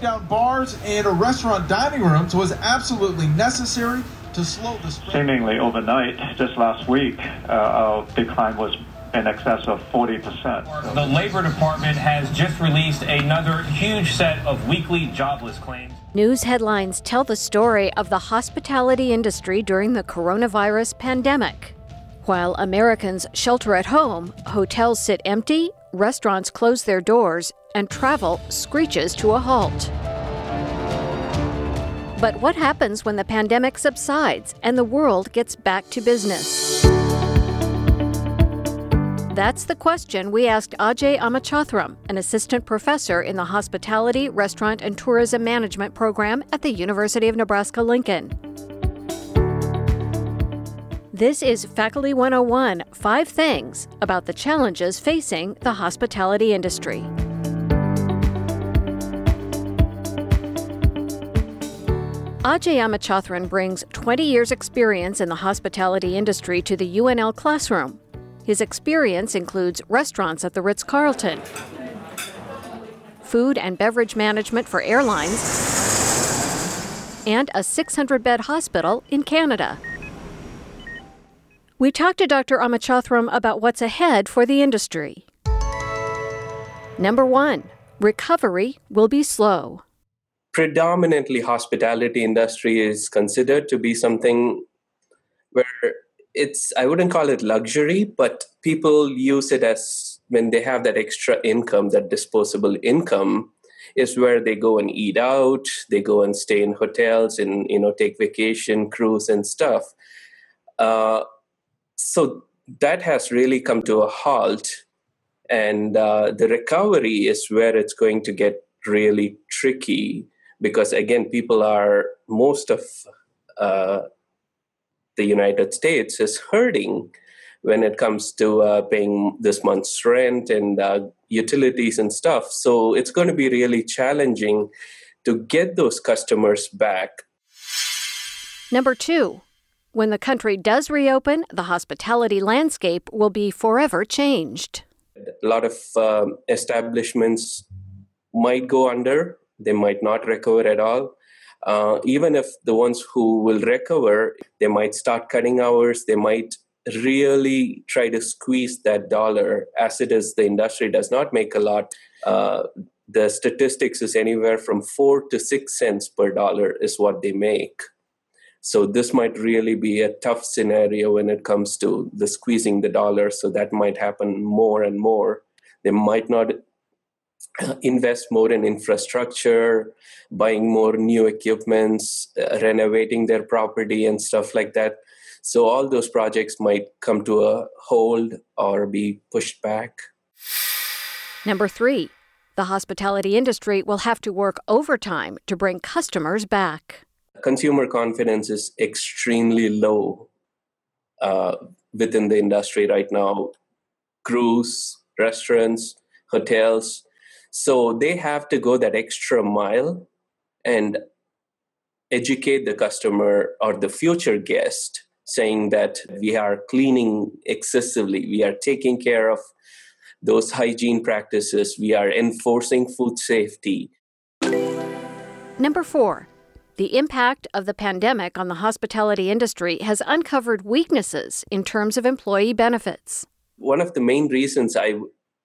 down bars and restaurant dining rooms was absolutely necessary to slow the spread. Seemingly overnight, just last week, uh, our decline was in excess of 40%. The Labor Department has just released another huge set of weekly jobless claims. News headlines tell the story of the hospitality industry during the coronavirus pandemic. While Americans shelter at home, hotels sit empty, restaurants close their doors, and travel screeches to a halt. But what happens when the pandemic subsides and the world gets back to business? That's the question we asked Ajay Amachathram, an assistant professor in the Hospitality, Restaurant, and Tourism Management program at the University of Nebraska Lincoln. This is Faculty 101 Five Things About the Challenges Facing the Hospitality Industry. Ajay Amachathram brings 20 years' experience in the hospitality industry to the UNL classroom. His experience includes restaurants at the Ritz Carlton, food and beverage management for airlines, and a 600 bed hospital in Canada. We talked to Dr. Amachathram about what's ahead for the industry. Number one, recovery will be slow predominantly hospitality industry is considered to be something where it's i wouldn't call it luxury but people use it as when they have that extra income that disposable income is where they go and eat out they go and stay in hotels and you know take vacation cruise and stuff. Uh, so that has really come to a halt and uh, the recovery is where it's going to get really tricky because again people are most of uh, the united states is hurting when it comes to uh, paying this month's rent and uh, utilities and stuff. So it's going to be really challenging to get those customers back. Number two when the country does reopen the hospitality landscape will be forever changed. A lot of um, establishments might go under they might not recover at all. Uh, even if the ones who will recover, they might start cutting hours, they might really try to squeeze that dollar. As it is, the industry does not make a lot. Uh, the statistics is anywhere from four to six cents per dollar is what they make. So this might really be a tough scenario when it comes to the squeezing the dollar. So that might happen more and more. They might not invest more in infrastructure, buying more new equipments, uh, renovating their property, and stuff like that. So, all those projects might come to a hold or be pushed back. Number three, the hospitality industry will have to work overtime to bring customers back. Consumer confidence is extremely low uh, within the industry right now. Cruise, restaurants, hotels, so they have to go that extra mile and educate the customer or the future guest, saying that we are cleaning excessively, we are taking care of those hygiene practices, we are enforcing food safety. Number four, the impact of the pandemic on the hospitality industry has uncovered weaknesses in terms of employee benefits. One of the main reasons I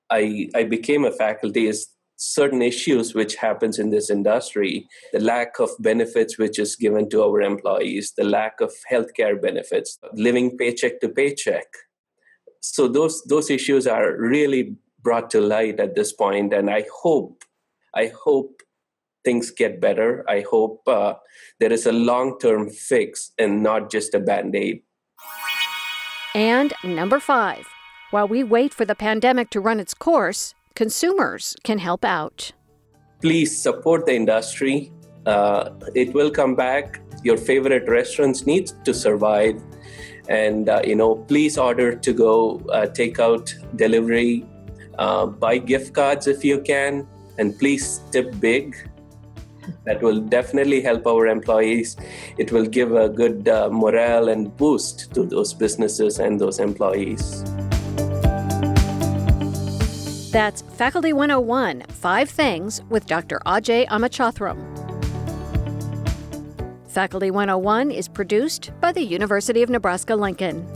I, I became a faculty is certain issues which happens in this industry the lack of benefits which is given to our employees the lack of healthcare benefits living paycheck to paycheck. So those those issues are really brought to light at this point and i hope i hope things get better. I hope uh, there is a long term fix and not just a band-aid. And number 5 while we wait for the pandemic to run its course consumers can help out. Please support the industry. Uh, it will come back. Your favorite restaurants need to survive. And, uh, you know, please order to go, uh, take out delivery, uh, buy gift cards if you can, and please tip big. That will definitely help our employees. It will give a good uh, morale and boost to those businesses and those employees. That's Faculty 101 Five Things with Dr. Ajay Amachathram. Faculty 101 is produced by the University of Nebraska Lincoln.